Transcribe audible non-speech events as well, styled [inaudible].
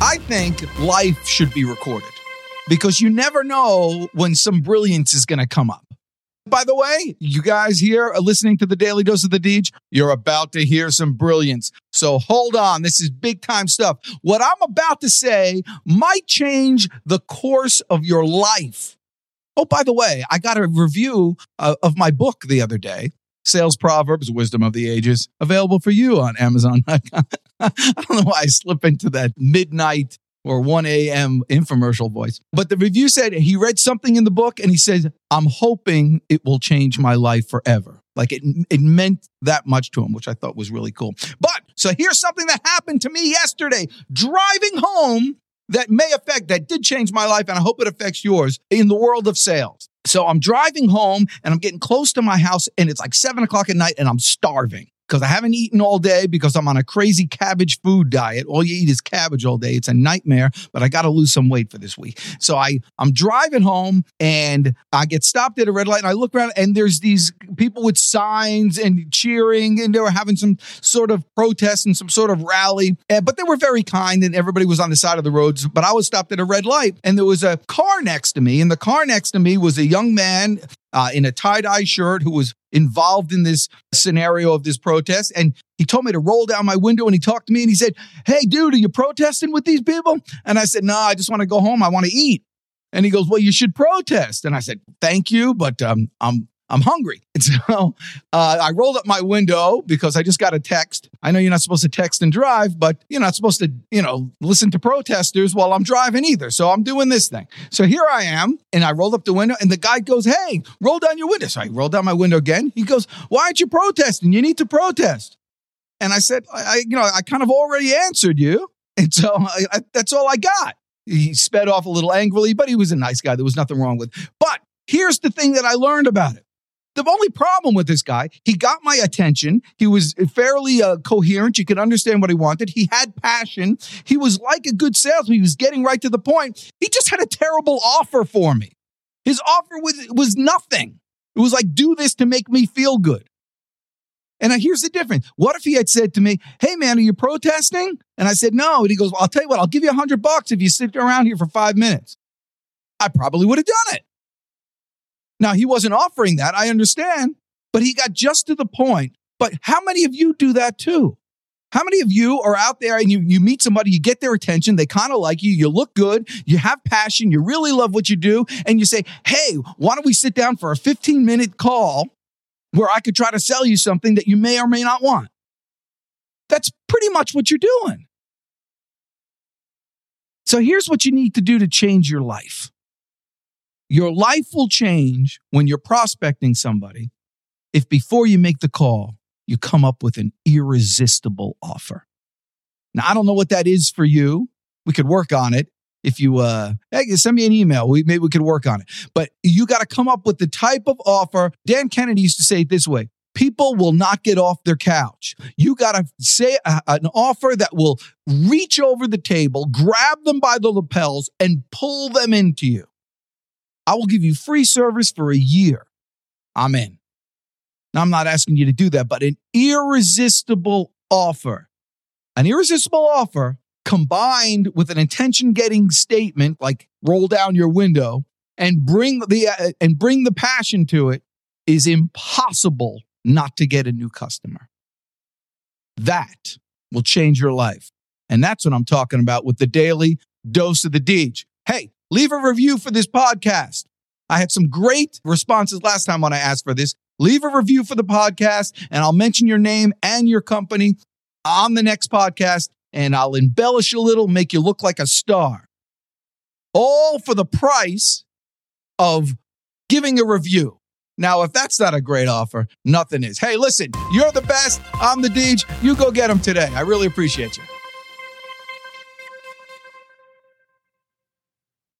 I think life should be recorded because you never know when some brilliance is going to come up. By the way, you guys here are listening to the Daily Dose of the Deej. You're about to hear some brilliance. So hold on. This is big time stuff. What I'm about to say might change the course of your life. Oh, by the way, I got a review uh, of my book the other day. Sales Proverbs, Wisdom of the Ages, available for you on Amazon. [laughs] [laughs] I don't know why I slip into that midnight or 1 a.m. infomercial voice. But the review said he read something in the book and he said, I'm hoping it will change my life forever. Like it, it meant that much to him, which I thought was really cool. But so here's something that happened to me yesterday driving home that may affect, that did change my life, and I hope it affects yours in the world of sales. So I'm driving home and I'm getting close to my house, and it's like seven o'clock at night, and I'm starving because I haven't eaten all day because I'm on a crazy cabbage food diet. All you eat is cabbage all day. It's a nightmare, but I got to lose some weight for this week. So I I'm driving home and I get stopped at a red light and I look around and there's these people with signs and cheering and they were having some sort of protest and some sort of rally. But they were very kind and everybody was on the side of the roads. But I was stopped at a red light and there was a car next to me and the car next to me was a young man uh, in a tie dye shirt who was involved in this scenario of this protest. And he told me to roll down my window and he talked to me and he said, Hey, dude, are you protesting with these people? And I said, No, I just want to go home. I want to eat. And he goes, Well, you should protest. And I said, Thank you, but um, I'm I'm hungry. [laughs] And so uh, I rolled up my window because I just got a text. I know you're not supposed to text and drive, but you're not supposed to, you know, listen to protesters while I'm driving either. So I'm doing this thing. So here I am, and I rolled up the window, and the guy goes, Hey, roll down your window. So I rolled down my window again. He goes, Why aren't you protesting? You need to protest. And I said, I, you know, I kind of already answered you. And so [laughs] I, I, that's all I got. He sped off a little angrily, but he was a nice guy. There was nothing wrong with. But here's the thing that I learned about it. The only problem with this guy, he got my attention. He was fairly uh, coherent. You could understand what he wanted. He had passion. He was like a good salesman. He was getting right to the point. He just had a terrible offer for me. His offer was, was nothing. It was like, do this to make me feel good. And here's the difference. What if he had said to me, Hey man, are you protesting? And I said, No. And he goes, well, I'll tell you what, I'll give you a hundred bucks if you sit around here for five minutes. I probably would have done it. Now, he wasn't offering that. I understand, but he got just to the point. But how many of you do that too? How many of you are out there and you, you meet somebody, you get their attention, they kind of like you, you look good, you have passion, you really love what you do, and you say, Hey, why don't we sit down for a 15 minute call where I could try to sell you something that you may or may not want? That's pretty much what you're doing. So here's what you need to do to change your life. Your life will change when you're prospecting somebody if before you make the call, you come up with an irresistible offer. Now, I don't know what that is for you. We could work on it. If you uh, hey, send me an email, we maybe we could work on it. But you got to come up with the type of offer. Dan Kennedy used to say it this way: people will not get off their couch. You got to say a, an offer that will reach over the table, grab them by the lapels, and pull them into you. I will give you free service for a year. I'm in. Now, I'm not asking you to do that, but an irresistible offer, an irresistible offer combined with an attention getting statement like roll down your window and bring the uh, and bring the passion to it is impossible not to get a new customer. That will change your life. And that's what I'm talking about with the daily dose of the Deej. Hey, Leave a review for this podcast. I had some great responses last time when I asked for this. Leave a review for the podcast, and I'll mention your name and your company on the next podcast, and I'll embellish a little, make you look like a star. All for the price of giving a review. Now, if that's not a great offer, nothing is. Hey, listen, you're the best. I'm the Deej. You go get them today. I really appreciate you.